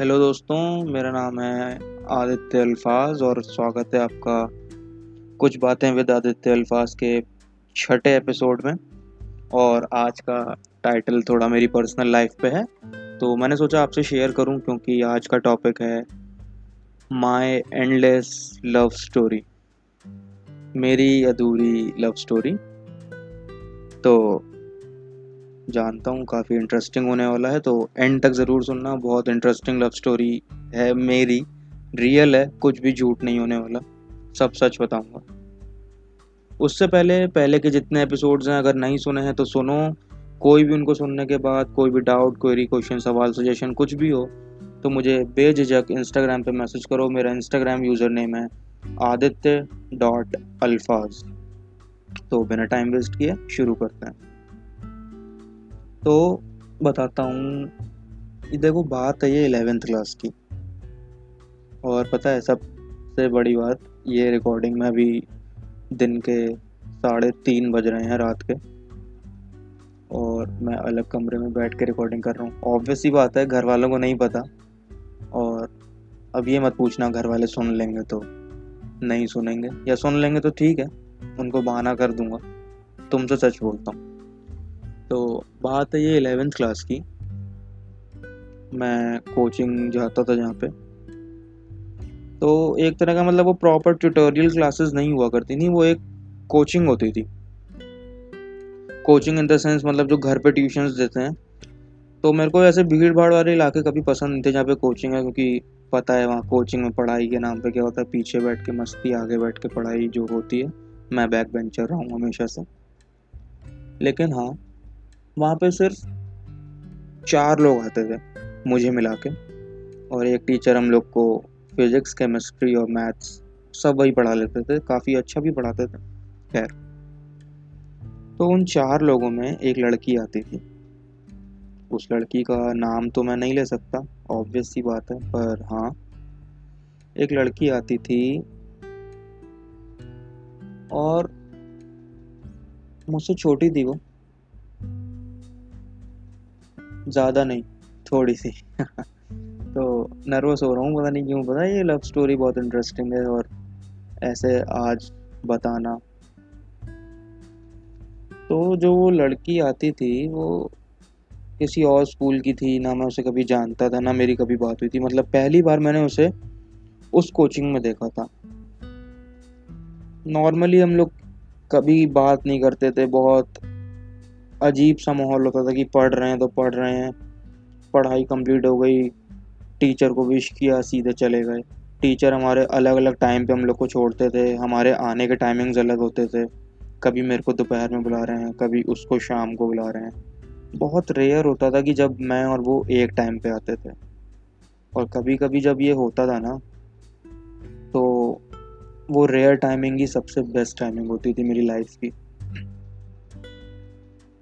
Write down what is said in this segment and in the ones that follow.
Hello दोस्तों, मेरा नाम है आदित्य अल्फाज और स्वागत है आपका कुछ बातें विद आदित्य अल्फाज के छठे एपिसोड में। और आज का टाइटल थोड़ा मेरी पर्सनल लाइफ पे है। तो मैंने सोचा आपसे शेयर करूँ क्योंकि आज का टॉपिक है माय एंडलेस लव स्टोरी मेरी अधूरी लव स्टोरी तो जानता हूँ, काफ़ी इंटरेस्टिंग होने वाला है तो एंड तक ज़रूर सुनना। बहुत इंटरेस्टिंग लव स्टोरी है मेरी। रियल है, कुछ भी झूठ नहीं होने वाला। सब सच बताऊँगा। उससे पहले पहले के जितने एपिसोड्स हैं, अगर नहीं सुने हैं तो सुनो। कोई भी उनको सुनने के बाद, कोई भी डाउट कोई क्वेश्चन सवाल सजेशन कुछ भी हो तो मुझे बेझिझक इंस्टाग्राम पे मैसेज करो। मेरा इंस्टाग्राम यूज़र नेम है आदित्य डॉट अल्फाज तो बिना टाइम वेस्ट किए शुरू करते हैं। तो बताता हूँ देखो बात है ये इलेवेंथ क्लास की। और पता है सबसे बड़ी बात, ये रिकॉर्डिंग में अभी दिन के साढ़े तीन बज रहे हैं रात के। और मैं अलग कमरे में बैठ के रिकॉर्डिंग कर रहा हूँ। ऑब्वियस ही बात है घर वालों को नहीं पता। और अब ये मत पूछना घर वाले सुन लेंगे तो नहीं सुनेंगे। या सुन लेंगे तो ठीक है, उनको बहाना कर दूँगा। तुमसे सच बोलता हूँ। तो बात है ये एलेवेंथ क्लास की। मैं कोचिंग जाता था जहाँ पे। तो एक तरह का मतलब वो प्रॉपर ट्यूटोरियल क्लासेस नहीं हुआ करती थी, वो एक कोचिंग होती थी। कोचिंग इन द सेंस मतलब जो घर पे ट्यूशन्स देते हैं। तो मेरे को ऐसे भीड़ भाड़ वाले इलाके कभी पसंद नहीं थे जहाँ पे कोचिंग है, क्योंकि पता है वहाँ कोचिंग में पढ़ाई के नाम पे क्या होता है, पीछे बैठ के मस्ती, आगे बैठ के पढ़ाई जो होती है, मैं बैक बेंचर रहा हूँ हमेशा से। लेकिन हाँ वहाँ पे सिर्फ़ चार लोग आते थे, मुझे मिला के। और एक टीचर हम लोग को फिजिक्स केमिस्ट्री और मैथ्स सब वही पढ़ा लेते थे, काफ़ी अच्छा भी पढ़ाते थे। खैर तो उन चार लोगों में एक लड़की आती थी। उस लड़की का नाम तो मैं नहीं ले सकता ऑब्वियस सी बात है, पर हाँ एक लड़की आती थी और मुझसे छोटी थी वो। ज़्यादा नहीं, थोड़ी सी। तो नर्वस हो रहा हूँ, पता नहीं क्यों, पता ये लव स्टोरी बहुत इंटरेस्टिंग है और ऐसे आज बताना। तो जो वो लड़की आती थी, वो किसी और स्कूल की थी, ना मैं उसे कभी जानता था, ना मेरी कभी बात हुई थी। मतलब पहली बार मैंने उसे उस कोचिंग में देखा था। नॉर्मली हम लोग कभी बात नहीं करते थे, बहुत अजीब सा माहौल होता था कि पढ़ रहे हैं तो पढ़ रहे हैं। पढ़ाई कंप्लीट हो गई। टीचर को विश किया, सीधे चले गए। टीचर हमारे अलग अलग टाइम पे हम लोग को छोड़ते थे। हमारे आने के टाइमिंग्स अलग होते थे। कभी मेरे को दोपहर में बुला रहे हैं, कभी उसको शाम को बुला रहे हैं। बहुत रेयर होता था कि जब मैं और वो एक टाइम पे आते थे। और कभी कभी जब ये होता था ना तो वो रेयर टाइमिंग ही सबसे बेस्ट टाइमिंग होती थी मेरी लाइफ की।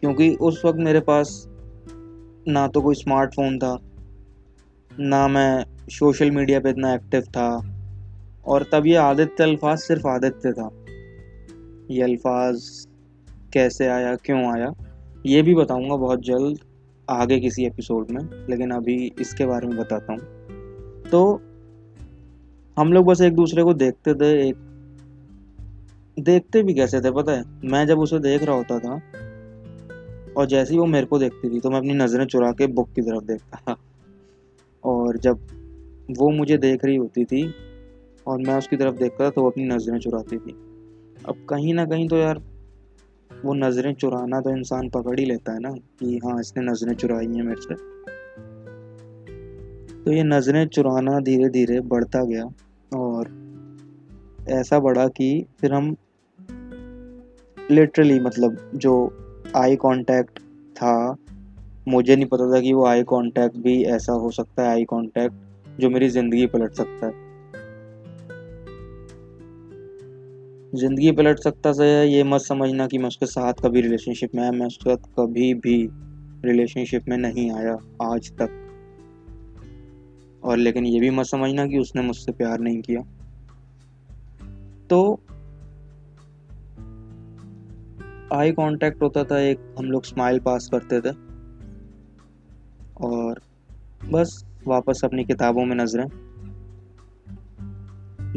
क्योंकि उस वक्त मेरे पास ना तो कोई स्मार्टफ़ोन था, ना मैं सोशल मीडिया पे इतना एक्टिव था, और तब ये आदित्य अल्फाज सिर्फ़ आदित्य था। ये अल्फाज कैसे आया, क्यों आया, ये भी बताऊँगा बहुत जल्द आगे किसी एपिसोड में, लेकिन अभी इसके बारे में बताता हूँ। तो हम लोग बस एक दूसरे को देखते थे, एक देखते भी कैसे थे पता है? मैं जब उसे देख रहा होता था और जैसे ही वो मेरे को देखती थी तो मैं अपनी नज़रें चुरा के बुक की तरफ़ देखता था। और जब वो मुझे देख रही होती थी और मैं उसकी तरफ़ देखता था तो वो अपनी नज़रें चुराती थी। अब कहीं ना कहीं तो यार, वो नज़रें चुराना तो इंसान पकड़ ही लेता है ना, कि हाँ इसने नज़रें चुराई हैं मेरे से। तो ये नज़रें चुराना धीरे धीरे बढ़ता गया और ऐसा बढ़ा कि फिर हम लिटरली मतलब जो आई कांटेक्ट था। मुझे नहीं पता था कि वो आई कांटेक्ट भी ऐसा हो सकता है आई कांटेक्ट जो मेरी ज़िंदगी पलट सकता है। ज़िंदगी पलट सकता से ये मत समझना कि मैं उसके साथ कभी रिलेशनशिप में आया, मैं उसके साथ कभी भी रिलेशनशिप में नहीं आया आज तक। और लेकिन ये भी मत समझना कि उसने मुझसे प्यार नहीं किया। तो आई कांटेक्ट होता था, एक हम लोग स्माइल पास करते थे। और बस वापस अपनी किताबों में नज़रें।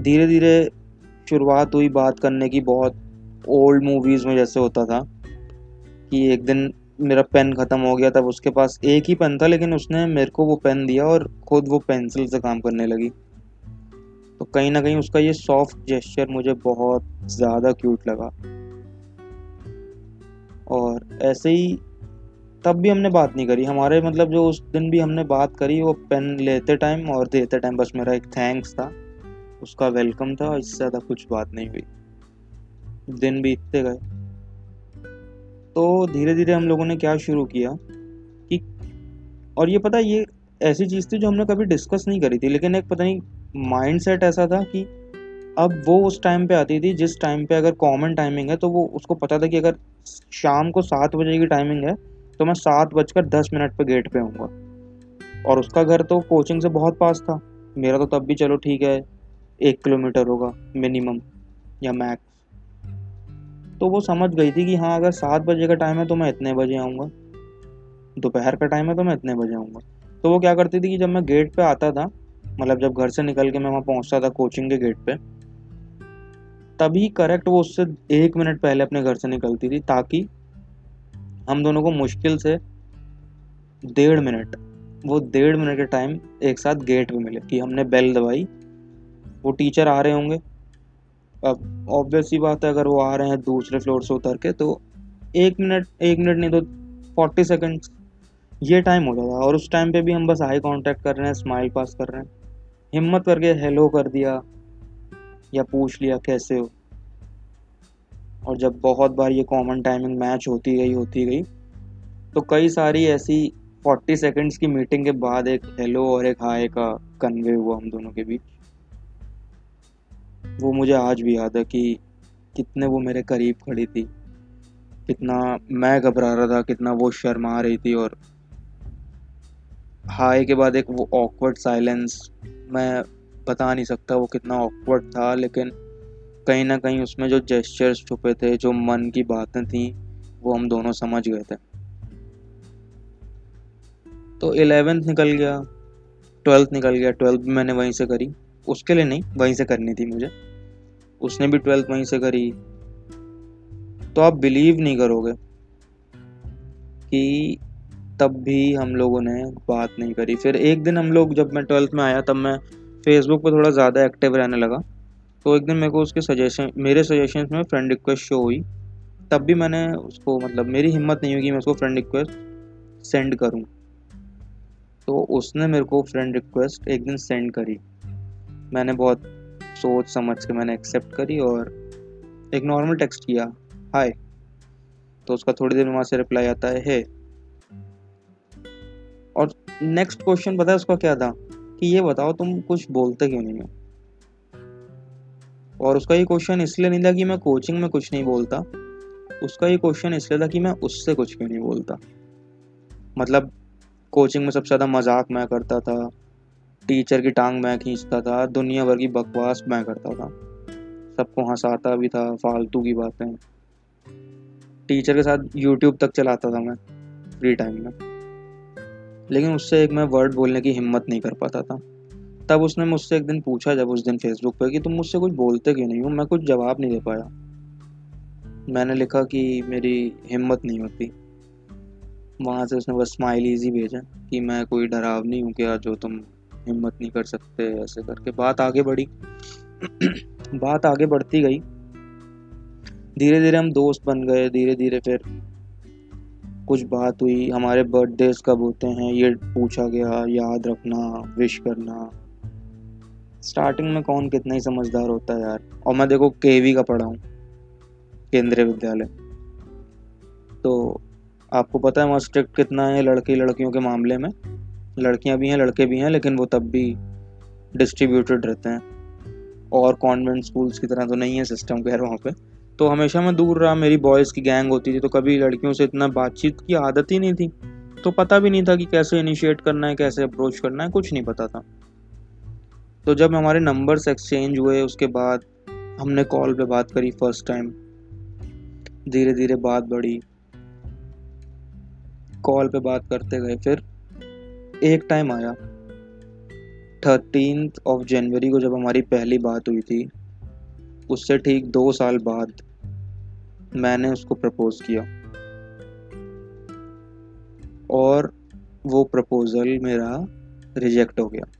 धीरे धीरे शुरुआत हुई बात करने की, बहुत ओल्ड मूवीज़ में जैसे होता था कि एक दिन मेरा पेन ख़त्म हो गया, तब उसके पास एक ही पेन था, लेकिन उसने मेरे को वो पेन दिया और खुद वो पेंसिल से काम करने लगी। तो कहीं ना कहीं उसका ये सॉफ्ट जेस्चर मुझे बहुत ज़्यादा क्यूट लगा। और ऐसे ही तब भी हमने बात नहीं करी। हमारे मतलब जो उस दिन भी हमने बात करी, वो पेन लेते टाइम और देते टाइम बस मेरा एक थैंक्स था। उसका वेलकम था इससे ज़्यादा कुछ बात नहीं हुई। दिन बीतते गए। तो धीरे धीरे हम लोगों ने क्या शुरू किया कि और ये पता ये ऐसी चीज़ थी जो हमने कभी डिस्कस नहीं करी थी, लेकिन एक पता नहीं माइंड सेट ऐसा था कि अब वो उस टाइम पे आती थी, जिस टाइम पे अगर कॉमन टाइमिंग है तो वो उसको पता था कि अगर शाम को सात बजे की टाइमिंग है तो मैं सात बजकर दस मिनट पे गेट पे आऊँगा। और उसका घर तो कोचिंग से बहुत पास था। मेरा तो तब भी चलो ठीक है, एक किलोमीटर होगा मिनिमम या मैक्स तो वो समझ गई थी कि हाँ अगर सात बजे का टाइम है तो मैं इतने बजे आऊँगा। दोपहर का टाइम है तो मैं इतने बजे आऊँगा। तो वो क्या करती थी कि जब मैं गेट पे आता था मतलब जब घर से निकल के मैं वहाँ पहुँचता था कोचिंग के गेट पे तभी करेक्ट वो उससे एक मिनट पहले अपने घर से निकलती थी ताकि हम दोनों को मुश्किल से डेढ़ मिनट वो डेढ़ मिनट के टाइम एक साथ गेट पे मिले कि हमने बेल दबाई। वो टीचर आ रहे होंगे। अब ऑब्वियस ही बात है, अगर वो आ रहे हैं दूसरे फ्लोर से उतर के तो एक मिनट एक मिनट नहीं तो फोर्टी सेकेंड्स ये टाइम हो जाता और उस टाइम पे भी हम बस आई कांटेक्ट कर रहे हैं स्माइल पास कर रहे हैं। हिम्मत करके हेलो कर दिया। या पूछ लिया कैसे हो? और जब बहुत बार ये कॉमन टाइमिंग मैच होती गई होती गई तो कई सारी ऐसी फोर्टी सेकेंड्स की मीटिंग के बाद एक हेलो और एक हाय का कन्वे हुआ हम दोनों के बीच। वो मुझे आज भी याद है कि कितने वो मेरे करीब खड़ी थी, कितना मैं घबरा रहा था, कितना वो शर्मा रही थी और हाय के बाद एक वो ऑकवर्ड साइलेंस मैं बता नहीं सकता वो कितना ऑकवर्ड था, लेकिन कहीं ना कहीं उसमें जो जेस्चर्स छुपे थे, जो मन की बातें थी, वो हम दोनों समझ गए थे। तो एलेवेंथ निकल गया ट्वेल्थ निकल गया ट्वेल्थ भी मैंने वहीं से करी। उसके लिए नहीं, वहीं से करनी थी मुझे। उसने भी ट्वेल्थ वहीं से करी। तो आप बिलीव नहीं करोगे कि तब भी हम लोगों ने बात नहीं करी। फिर एक दिन हम लोग, जब मैं ट्वेल्थ में आया, तब मैं फेसबुक पर थोड़ा ज़्यादा एक्टिव रहने लगा। तो एक दिन मेरे को उसके सजेशन मेरे सजेशन में फ्रेंड रिक्वेस्ट शो हुई। तब भी मैंने उसको मतलब मेरी हिम्मत नहीं हुई कि मैं उसको फ्रेंड रिक्वेस्ट सेंड करूँ। तो उसने मेरे को फ्रेंड रिक्वेस्ट एक दिन सेंड करी। मैंने बहुत सोच समझ के मैंने एक्सेप्ट करी और एक नॉर्मल टेक्स्ट किया हाय तो उसका थोड़ी देर में वहाँ से रिप्लाई आता है हे और नेक्स्ट क्वेश्चन पता है उसका क्या था? कि ये बताओ तुम कुछ बोलते क्यों नहीं हो? और उसका ये क्वेश्चन इसलिए नहीं था कि मैं कोचिंग में कुछ नहीं बोलता। उसका ये क्वेश्चन इसलिए था कि मैं उससे कुछ क्यों नहीं बोलता। मतलब कोचिंग में सबसे ज़्यादा मज़ाक मैं करता था टीचर की टांग मैं खींचता था, दुनिया भर की बकवास मैं करता था। सबको हंसाता भी था, फालतू की बातें। टीचर के साथ यूट्यूब तक चलाता था मैं फ्री टाइम में। लेकिन उससे एक मैं वर्ड बोलने की हिम्मत नहीं कर पाता था। तब उसने मुझसे एक दिन पूछा, जब उस दिन फेसबुक पर कि तुम मुझसे कुछ बोलते क्यों नहीं हो? मैं कुछ जवाब नहीं दे पाया। मैंने लिखा कि मेरी हिम्मत नहीं होती। वहाँ से उसने बस स्माइलीज ही भेजा, कि मैं कोई डराव नहीं हूँ क्या जो तुम हिम्मत नहीं कर सकते, ऐसे करके। बात आगे बढ़ी। बात आगे बढ़ती गई। धीरे धीरे हम दोस्त बन गए धीरे धीरे फिर कुछ बात हुई, हमारे बर्थडेज कब होते हैं, ये पूछा गया, याद रखना विश करना। स्टार्टिंग में कौन कितना ही समझदार होता है यार। और मैं देखो केवी का पढ़ा हूँ, केंद्रीय विद्यालय। तो आपको पता है वहाँ स्ट्रिक्ट कितना है लड़के लड़कियों के मामले में। लड़कियाँ भी हैं, लड़के भी हैं, लेकिन वो तब भी डिस्ट्रीब्यूटेड रहते हैं। और कॉन्वेंट स्कूल्स की तरह तो नहीं है सिस्टम खैर, वहाँ पे। तो हमेशा मैं दूर रहा, मेरी बॉयज़ की गैंग होती थी तो कभी लड़कियों से इतना बातचीत की आदत ही नहीं थी। तो पता भी नहीं था कि कैसे इनिशिएट करना है, कैसे अप्रोच करना है, कुछ नहीं पता था। तो जब हमारे नंबर्स एक्सचेंज हुए, उसके बाद हमने कॉल पे बात करी फ़र्स्ट टाइम धीरे धीरे बात बढ़ी। कॉल पे बात करते गए, फिर एक टाइम आया। थर्टीन ऑफ़ जनवरी को जब हमारी पहली बात हुई थी, उससे ठीक दो साल बाद मैंने उसको प्रपोज किया। और वो प्रपोज़ल मेरा रिजेक्ट हो गया।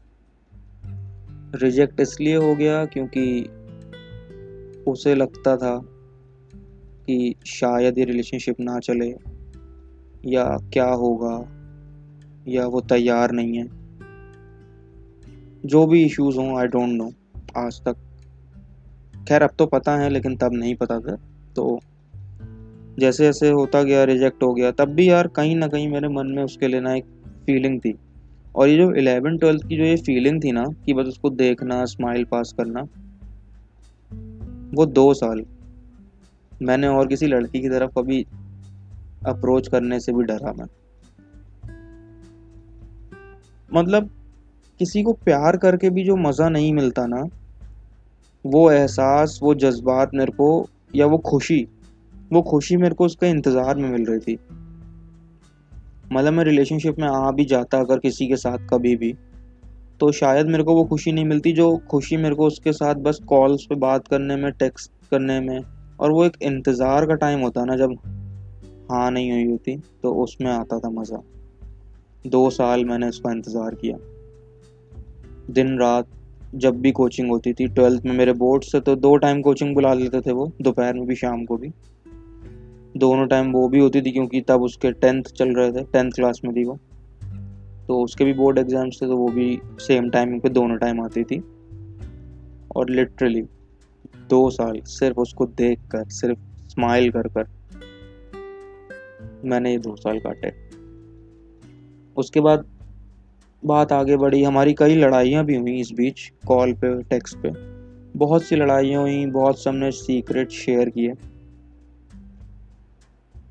रिजेक्ट इसलिए हो गया क्योंकि उसे लगता था कि शायद ये रिलेशनशिप ना चले, या क्या होगा, या वो तैयार नहीं है। जो भी इश्यूज़ हों आई डोंट नो आज तक। खैर, अब तो पता है, लेकिन तब नहीं पता था तो जैसे जैसे होता गया रिजेक्ट हो गया, तब भी यार कहीं ना कहीं मेरे मन में उसके लिए ना एक फीलिंग थी। और ये जो इलेवन ट्वेल्थ की जो ये फीलिंग थी ना, कि बस उसको देखना स्माइल पास करना, वो दो साल। मैंने और किसी लड़की की तरफ़ कभी अप्रोच करने से भी डरा मैं मतलब किसी को प्यार करके भी जो मज़ा नहीं मिलता ना, वो एहसास, वो जज्बात मेरे को, या वो खुशी वो खुशी मेरे को उसके इंतज़ार में मिल रही थी। मतलब मैं रिलेशनशिप में आ भी जाता अगर किसी के साथ कभी भी तो शायद मेरे को वो खुशी नहीं मिलती जो खुशी मेरे को उसके साथ बस कॉल्स पे बात करने में टेक्स्ट करने में, और वो एक इंतज़ार का टाइम होता ना जब हाँ नहीं हुई होती तो उसमें आता था मज़ा। दो साल मैंने उसका इंतज़ार किया। दिन रात जब भी कोचिंग होती थी ट्वेल्थ में मेरे बोर्ड से तो दो टाइम कोचिंग बुला लेते थे वो, दोपहर में भी शाम को भी। दोनों टाइम वो भी होती थी क्योंकि तब उसके टेंथ चल रहे थे टेंथ क्लास में थी वो। तो उसके भी बोर्ड एग्ज़ाम्स थे तो वो भी सेम टाइमिंग पे दोनों टाइम आती थी। और लिटरली दो साल सिर्फ़ उसको देख कर, सिर्फ़ स्माइल कर कर मैंने ये दो साल काटे। उसके बाद बात आगे बढ़ी, हमारी कई लड़ाइयाँ भी हुई इस बीच कॉल पे टेक्स्ट पे। बहुत सी लड़ाइयाँ हुई, बहुत से हमने सीक्रेट शेयर किए।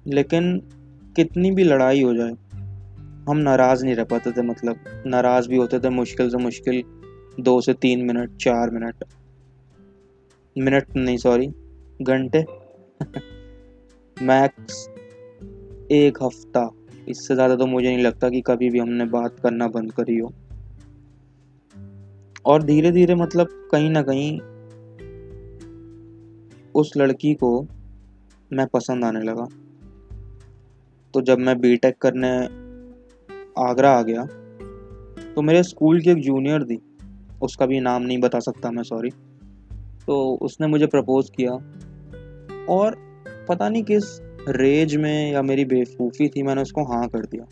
लेकिन कितनी भी लड़ाई हो जाए, हम नाराज़ नहीं रह पाते थे मतलब नाराज़ भी होते थे, मुश्किल से मुश्किल दो से तीन मिनट, चार मिनट। मिनट नहीं सॉरी घंटे। मैक्स एक हफ़्ता। इससे ज़्यादा तो मुझे नहीं लगता कि कभी भी हमने बात करना बंद करी हो। और धीरे धीरे मतलब कहीं ना कहीं उस लड़की को मैं पसंद आने लगा। तो जब मैं बीटेक करने आगरा आ गया तो मेरे स्कूल की एक जूनियर थी, उसका भी नाम नहीं बता सकता मैं सॉरी तो उसने मुझे प्रपोज़ किया और पता नहीं किस रेज में या मेरी बेवकूफ़ी थी, मैंने उसको हाँ कर दिया।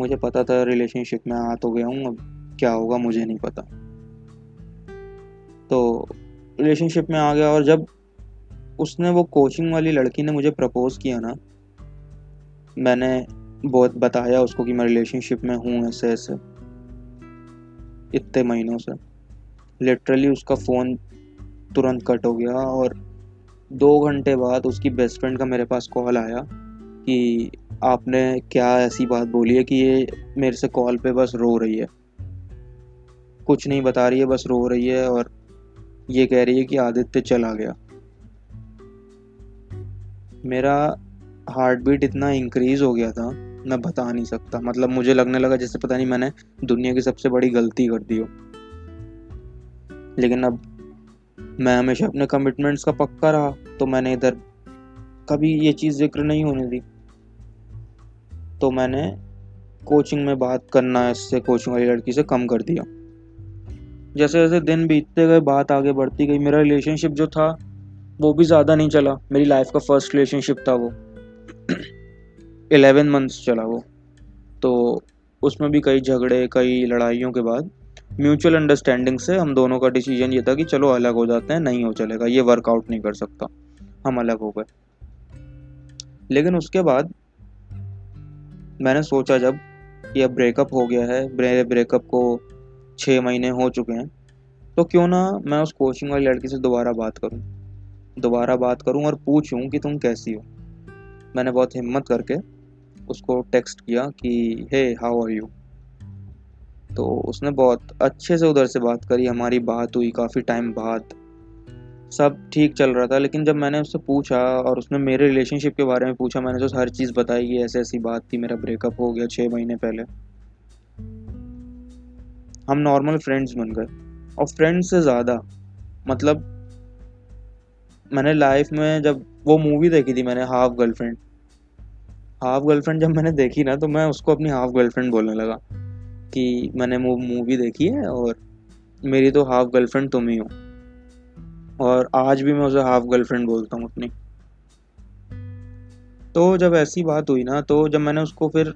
मुझे पता था रिलेशनशिप में आ तो गया हूँ, अब क्या होगा मुझे नहीं पता। तो रिलेशनशिप में आ गया और जब उसने वो कोचिंग वाली लड़की ने मुझे प्रपोज़ किया ना मैंने बहुत बताया उसको कि मैं रिलेशनशिप में हूँ ऐसे ऐसे। इतने महीनों से। लिटरली उसका फ़ोन तुरंत कट हो गया और दो घंटे बाद उसकी बेस्ट फ्रेंड का मेरे पास कॉल आया कि आपने क्या ऐसी बात बोली है कि ये मेरे से कॉल पे बस रो रही है। कुछ नहीं बता रही है, बस रो रही है और ये कह रही है कि आदित्य चला गया। मेरा हार्ट बीट इतना इंक्रीज हो गया था, मैं बता नहीं सकता। मतलब मुझे लगने लगा जैसे पता नहीं मैंने दुनिया की सबसे बड़ी गलती कर दी हो। लेकिन अब मैं हमेशा अपने कमिटमेंट्स का पक्का रहा तो मैंने इधर कभी ये चीज़ ज़िक्र नहीं होने दी। तो मैंने कोचिंग में बात करना इससे कोचिंग वाली लड़की से कम कर दिया। जैसे जैसे दिन बीतते गए, बात आगे बढ़ती गई, मेरा रिलेशनशिप जो था, वो भी ज़्यादा नहीं चला। मेरी लाइफ का फ़र्स्ट रिलेशनशिप था वो। एलेवन मंथ्स चला वो। तो उसमें भी कई झगड़े, कई लड़ाइयों के बाद म्यूचुअल अंडरस्टैंडिंग से हम दोनों का डिसीज़न ये था कि चलो अलग हो जाते हैं, नहीं हो चलेगा, ये वर्कआउट नहीं कर सकता। हम अलग हो गए। लेकिन उसके बाद मैंने सोचा जब ये ब्रेकअप हो गया है मेरे ब्रेकअप को छः महीने हो चुके हैं तो क्यों ना मैं उस कोचिंग वाली लड़की से दोबारा बात करूँ। दोबारा बात करूँ और पूछूँ कि तुम कैसी हो। मैंने बहुत हिम्मत करके उसको टेक्स्ट किया कि हे हाउ आर यू तो उसने बहुत अच्छे से उधर से बात करी, हमारी बात हुई, काफ़ी टाइम बाद। सब ठीक चल रहा था, लेकिन जब मैंने उससे पूछा और उसने मेरे रिलेशनशिप के बारे में पूछा, मैंने तो हर चीज़ बताई कि ऐसी ऐसी बात थी, मेरा ब्रेकअप हो गया छः महीने पहले। हम नॉर्मल फ्रेंड्स बन गए। और फ्रेंड्स से ज़्यादा मतलब मैंने लाइफ में जब वो मूवी देखी थी मैंने हाफ़ गर्लफ्रेंड हाफ़ गर्लफ्रेंड जब मैंने देखी ना तो मैं उसको अपनी हाफ़ गर्लफ्रेंड बोलने लगा कि मैंने वो मूवी देखी है और मेरी तो हाफ़ गर्लफ्रेंड तुम ही हो। और आज भी मैं उसे हाफ़ गर्लफ्रेंड बोलता हूँ अपनी। तो जब ऐसी बात हुई ना तो जब मैंने उसको फिर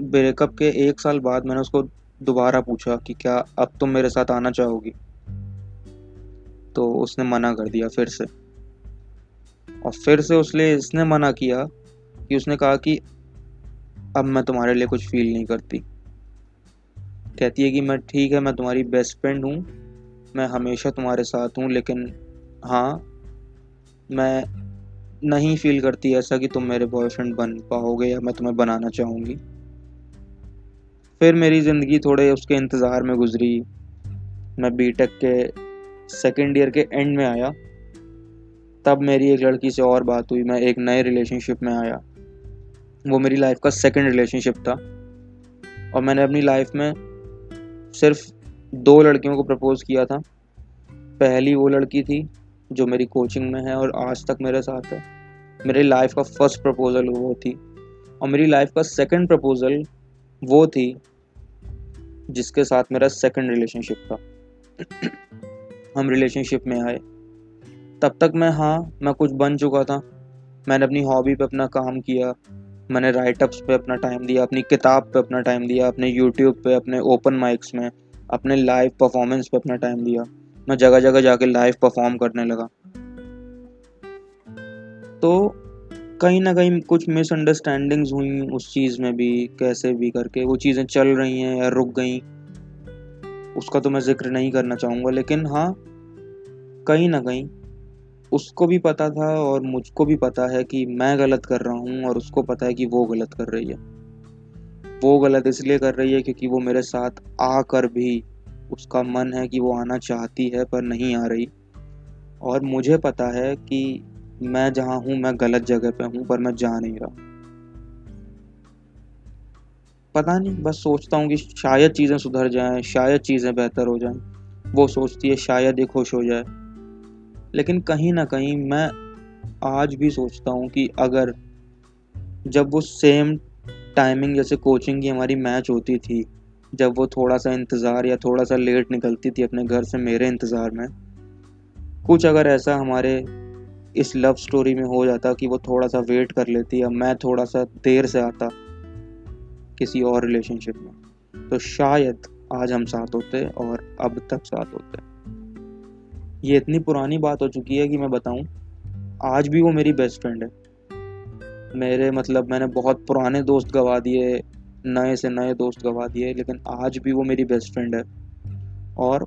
ब्रेकअप के एक साल बाद मैंने उसको दोबारा पूछा कि क्या अब तुम मेरे साथ आना चाहोगी? तो उसने मना कर दिया फिर से। और फिर से उसने इसने मना किया कि उसने कहा कि अब मैं तुम्हारे लिए कुछ फील नहीं करती। कहती है कि मैं ठीक है, मैं तुम्हारी बेस्ट फ्रेंड हूँ, मैं हमेशा तुम्हारे साथ हूँ, लेकिन हाँ मैं नहीं फील करती ऐसा कि तुम मेरे बॉयफ्रेंड बन पाओगे या मैं तुम्हें बनाना चाहूँगी। फिर मेरी ज़िंदगी थोड़े उसके इंतज़ार में गुजरी। मैं बीटेक के सेकेंड ईयर के एंड में आया। तब मेरी एक लड़की से और बात हुई, मैं एक नए रिलेशनशिप में आया। वो मेरी लाइफ का सेकंड रिलेशनशिप था। और मैंने अपनी लाइफ में सिर्फ़ दो लड़कियों को प्रपोज़ किया था। पहली वो लड़की थी जो मेरी कोचिंग में है और आज तक मेरे साथ है। मेरी लाइफ का फ़र्स्ट प्रपोज़ल वो थी। और मेरी लाइफ का सेकंड प्रपोज़ल वो थी जिसके साथ मेरा सेकंड रिलेशनशिप था। हम रिलेशनशिप में आए। तब तक मैं हाँ मैं कुछ बन चुका था। मैंने अपनी हॉबी पे अपना काम किया। मैंने राइटअप्स पे अपना टाइम दिया, अपनी किताब पे अपना टाइम दिया, अपने यूट्यूब पे, अपने ओपन माइक्स में, अपने लाइव परफॉर्मेंस पे अपना टाइम दिया। मैं जगह जगह जाके लाइव परफॉर्म करने लगा। तो कहीं ना कहीं कुछ मिसअंडरस्टैंडिंग्स हुई उस चीज़ में भी, कैसे भी करके। वो चीज़ें चल रही हैं या रुक गई, उसका तो मैं ज़िक्र नहीं करना चाहूँगा, लेकिन हाँ कहीं ना कहीं उसको भी पता था और मुझको भी पता है कि मैं गलत कर रहा हूँ और उसको पता है कि वो गलत कर रही है। वो गलत इसलिए कर रही है क्योंकि वो मेरे साथ आकर भी उसका मन है कि वो आना चाहती है पर नहीं आ रही। और मुझे पता है कि मैं जहाँ हूँ, मैं गलत जगह पे हूँ, पर मैं जा नहीं रहा। पता नहीं, बस सोचता हूँ कि शायद चीज़ें सुधर जाएँ, शायद चीज़ें बेहतर हो जाएँ। वो सोचती है शायद ये खुश हो जाए। लेकिन कहीं ना कहीं मैं आज भी सोचता हूँ कि अगर जब वो सेम टाइमिंग जैसे कोचिंग की हमारी मैच होती थी, जब वो थोड़ा सा इंतज़ार या थोड़ा सा लेट निकलती थी अपने घर से मेरे इंतज़ार में, कुछ अगर ऐसा हमारे इस लव स्टोरी में हो जाता कि वो थोड़ा सा वेट कर लेती या मैं थोड़ा सा देर से आता किसी और रिलेशनशिप में तो शायद आज हम साथ होते और अब तक साथ होते। ये इतनी पुरानी बात हो चुकी है कि मैं बताऊँ, आज भी वो मेरी बेस्ट फ्रेंड है। मेरे मतलब मैंने बहुत पुराने दोस्त गवा दिए, नए से नए दोस्त गवा दिए, लेकिन आज भी वो मेरी बेस्ट फ्रेंड है। और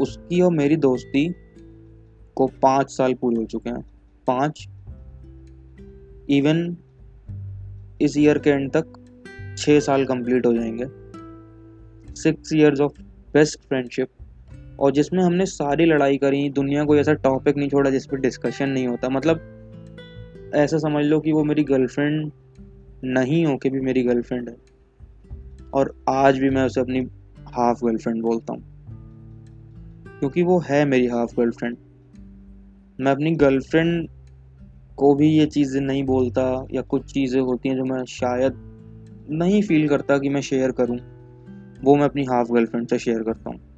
उसकी और मेरी दोस्ती को पाँच साल पूरे हो चुके हैं। पाँच इवन इस ईयर के एंड तक छः साल कंप्लीट हो जाएँगे। Six years of best friendship और जिसमें हमने सारी लड़ाई करी, दुनिया को ऐसा टॉपिक नहीं छोड़ा जिस पर डिस्कशन नहीं होता। मतलब ऐसा समझ लो कि वो मेरी गर्लफ्रेंड नहीं हो के भी मेरी गर्लफ्रेंड है। और आज भी मैं उसे अपनी हाफ़ गर्लफ्रेंड बोलता हूँ। क्योंकि वो है मेरी हाफ़ गर्लफ्रेंड मैं अपनी गर्लफ्रेंड को भी ये चीज़ें नहीं बोलता या कुछ चीज़ें होती हैं जो मैं शायद नहीं फील करता कि मैं शेयर करूँ। वो मैं अपनी हाफ़ गर्लफ्रेंड से शेयर करता हूँ।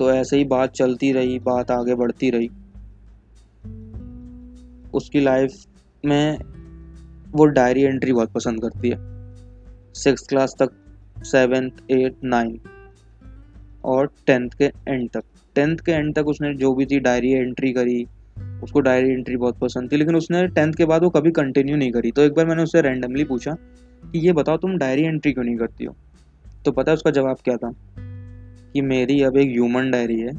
तो ऐसे ही बात चलती रही, बात आगे बढ़ती रही। उसकी लाइफ में वो डायरी एंट्री बहुत पसंद करती है। सिक्स क्लास तक सेवेंथ एट नाइन्थ और टेंथ के एंड तक। टेंथ के एंड तक उसने जो भी थी डायरी एंट्री करी, उसको डायरी एंट्री बहुत पसंद थी, लेकिन उसने टेंथ के बाद वो कभी कंटिन्यू नहीं करी। तो एक बार मैंने उससे रैंडमली पूछा कि ये बताओ तुम डायरी एंट्री क्यों नहीं करती हो? तो पता है उसका जवाब क्या था? कि मेरी अब एक ह्यूमन डायरी है,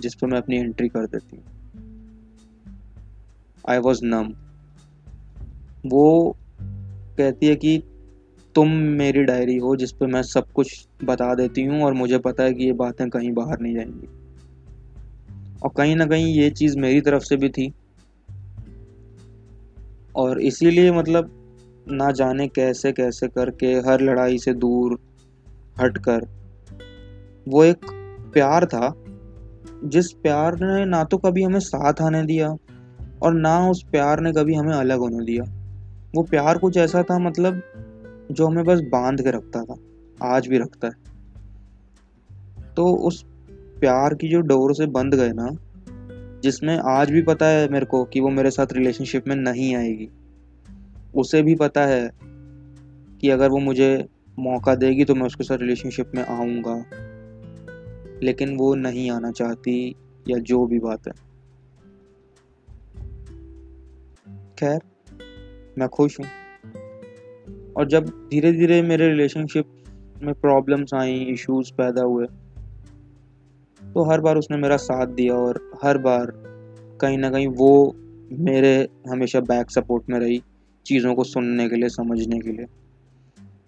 जिस पर मैं अपनी एंट्री कर देती हूँ। आई वॉज़ नम वो कहती है कि तुम मेरी डायरी हो, जिस पर मैं सब कुछ बता देती हूँ और मुझे पता है कि ये बातें कहीं बाहर नहीं जाएँगी। और कहीं ना कहीं ये चीज़ मेरी तरफ़ से भी थी। और इसीलिए मतलब ना जाने कैसे कैसे करके, हर लड़ाई से दूर हटकर वो एक प्यार था, जिस प्यार ने ना तो कभी हमें साथ आने दिया और ना उस प्यार ने कभी हमें अलग होने दिया। वो प्यार कुछ ऐसा था मतलब जो हमें बस बाँध के रखता था, आज भी रखता है। तो उस प्यार की जो डोर से बंद गए ना, जिसमें आज भी पता है मेरे को कि वो मेरे साथ रिलेशनशिप में नहीं आएगी, उसे भी पता है कि अगर वो मुझे मौका देगी तो मैं उसके साथ रिलेशनशिप में आऊँगा। लेकिन वो नहीं आना चाहती या जो भी बात है। खैर, मैं खुश हूँ। और जब धीरे धीरे मेरे रिलेशनशिप में प्रॉब्लम्स आई इश्यूज़ पैदा हुए तो हर बार उसने मेरा साथ दिया और हर बार कहीं ना कहीं वो मेरे हमेशा बैक सपोर्ट में रही चीज़ों को सुनने के लिए, समझने के लिए।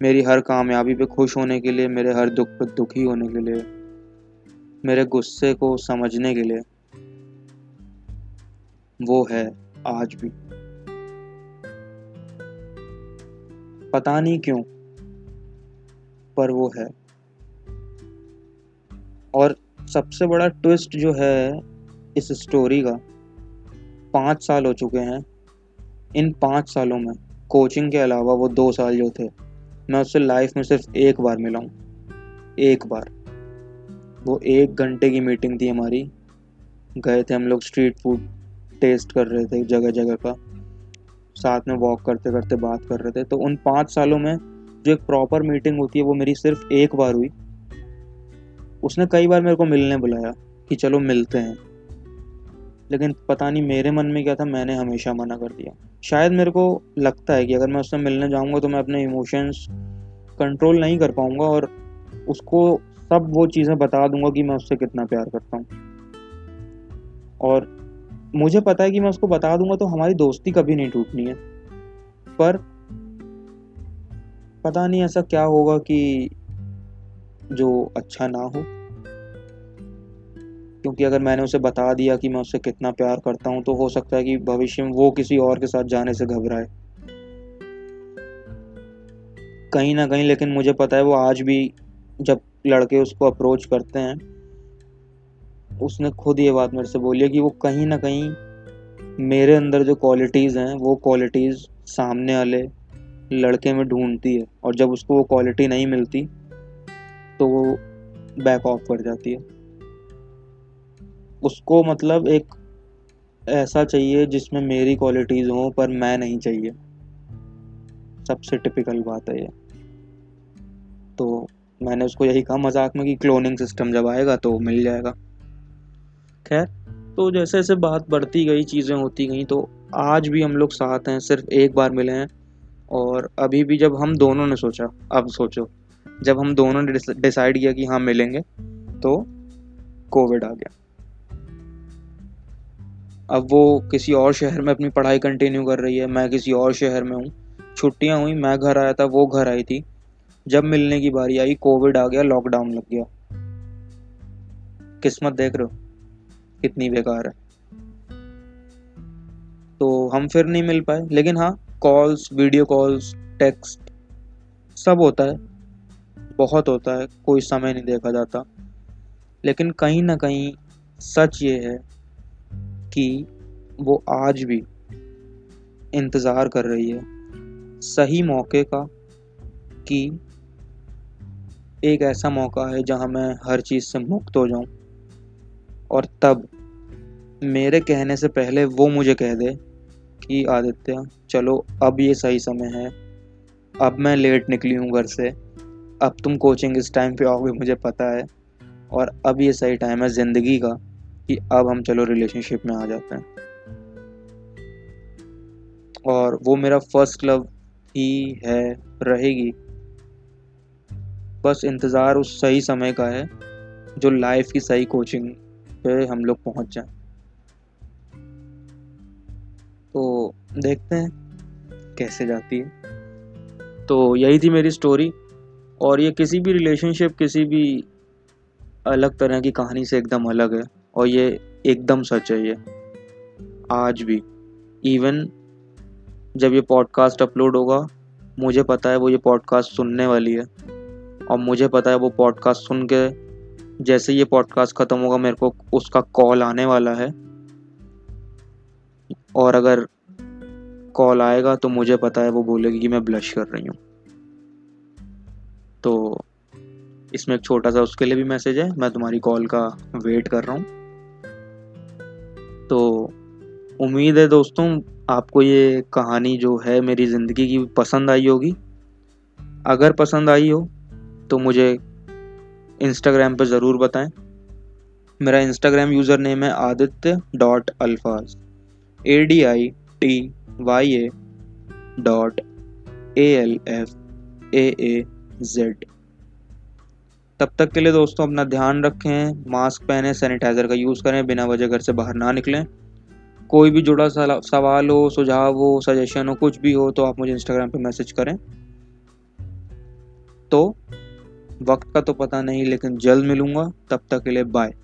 मेरी हर कामयाबी पे खुश होने के लिए, मेरे हर दुख पे दुखी होने के लिए मेरे गुस्से को समझने के लिए वो है आज भी। पता नहीं क्यों, पर वो है। और सबसे बड़ा ट्विस्ट जो है इस स्टोरी का, पाँच साल हो चुके हैं। इन पाँच सालों में कोचिंग के अलावा वो दो साल जो थे, मैं उससे लाइफ में सिर्फ़ एक बार मिला हूँ। एक बार। वो एक घंटे की मीटिंग थी हमारी। गए थे हम लोग स्ट्रीट फ़ूड टेस्ट कर रहे थे जगह जगह का। साथ में वॉक करते करते बात कर रहे थे। तो उन पाँच सालों में जो एक प्रॉपर मीटिंग होती है वो मेरी सिर्फ़ एक बार हुई। उसने कई बार मेरे को मिलने बुलाया कि चलो मिलते हैं। लेकिन पता नहीं मेरे मन में क्या था, मैंने हमेशा मना कर दिया। शायद मेरे को लगता है कि अगर मैं उससे मिलने जाऊँगा तो मैं अपने इमोशंस कंट्रोल नहीं कर पाऊँगा और उसको सब वो चीज़ें बता दूँगा कि मैं उससे कितना प्यार करता हूँ। और मुझे पता है कि मैं उसको बता दूँगा तो हमारी दोस्ती कभी नहीं टूटनी है। पर पता नहीं ऐसा क्या होगा कि जो अच्छा ना हो। क्योंकि अगर मैंने उसे बता दिया कि मैं उससे कितना प्यार करता हूँ तो हो सकता है कि भविष्य में वो किसी और के साथ जाने से घबराए। कहीं ना कहीं, लेकिन मुझे पता है वो आज भी जब लड़के उसको अप्रोच करते हैं। उसने खुद ये बात मेरे से बोली है कि वो कहीं ना कहीं मेरे अंदर जो क्वालिटीज़ हैं, वो क्वालिटीज़ सामने वाले लड़के में ढूंढती है और जब उसको वो क्वालिटी नहीं मिलती तो वो बैक ऑफ़ कर जाती है। उसको मतलब एक ऐसा चाहिए जिसमें मेरी क्वालिटीज़ हों, पर मैं नहीं चाहिए। सबसे टिपिकल बात है ये। तो मैंने उसको यही कहा, मज़ाक में कि क्लोनिंग सिस्टम जब आएगा तो मिल जाएगा। खैर तो जैसे जैसे बात बढ़ती गई, चीज़ें होती गई तो आज भी हम लोग साथ हैं, सिर्फ़ एक बार मिले हैं। और अभी भी जब हम दोनों ने सोचा, अब सोचो, जब हम दोनों ने डिसाइड किया कि हाँ मिलेंगे तो कोविड आ गया। अब वो किसी और शहर में अपनी पढ़ाई कंटिन्यू कर रही है, मैं किसी और शहर में हूँ। छुट्टियाँ हुई, मैं घर आया था, वो घर आई थी। जब मिलने की बारी आई कोविड आ गया लॉकडाउन लग गया। किस्मत देख रहे हो, कितनी बेकार है। तो हम फिर नहीं मिल पाए, लेकिन हाँ कॉल्स वीडियो कॉल्स टेक्स्ट सब होता है। बहुत होता है, कोई समय नहीं देखा जाता। लेकिन कहीं ना कहीं सच ये है कि वो आज भी इंतज़ार कर रही है। सही मौके का कि एक ऐसा मौका है जहाँ मैं हर चीज़ से मुक्त हो जाऊँ। और तब मेरे कहने से पहले वो मुझे कह दे कि, आदित्य, चलो, अब ये सही समय है। अब मैं लेट निकली हूँ घर से। अब तुम कोचिंग इस टाइम पे आओगे, मुझे पता है। और अब ये सही टाइम है ज़िंदगी का कि अब हम चलो रिलेशनशिप में आ जाते हैं। और वो मेरा फ़र्स्ट लव ही है, रहेगी। बस इंतज़ार उस सही समय का है, जो लाइफ की सही कोचिंग पे हम लोग पहुँच जाएँ। तो देखते हैं, कैसे जाती है। तो यही थी मेरी स्टोरी और ये किसी भी रिलेशनशिप किसी भी अलग तरह की कहानी से एकदम अलग है, और ये एकदम सच है ये। आज भी इवन जब ये पॉडकास्ट अपलोड होगा, मुझे पता है वो ये पॉडकास्ट सुनने वाली है। और मुझे पता है वो पॉडकास्ट सुन के जैसे ये पॉडकास्ट ख़त्म होगा, मेरे को उसका कॉल आने वाला है। और अगर कॉल आएगा तो मुझे पता है वो बोलेगी कि मैं ब्लश कर रही हूँ। तो इसमें एक छोटा सा उसके लिए भी मैसेज है, मैं तुम्हारी कॉल का वेट कर रहा हूँ। तो उम्मीद है दोस्तों, आपको ये कहानी जो है मेरी ज़िंदगी की पसंद आई होगी। अगर पसंद आई हो तो मुझे इंस्टाग्राम पर ज़रूर बताएँ। मेरा इंस्टाग्राम यूज़र नेम है Aditya dot Alfaaz A D I T Y A dot A L F A A Z तब तक के लिए दोस्तों अपना ध्यान रखें मास्क पहने सैनिटाइज़र का यूज़ करें, बिना वजह घर से बाहर ना निकलें। कोई भी जुड़ा सवाल हो, सुझाव हो सजेशन हो, कुछ भी हो तो आप मुझे इंस्टाग्राम पर मैसेज करें। तो वक्त का तो पता नहीं लेकिन जल्द मिलूँगा तब तक के लिए बाय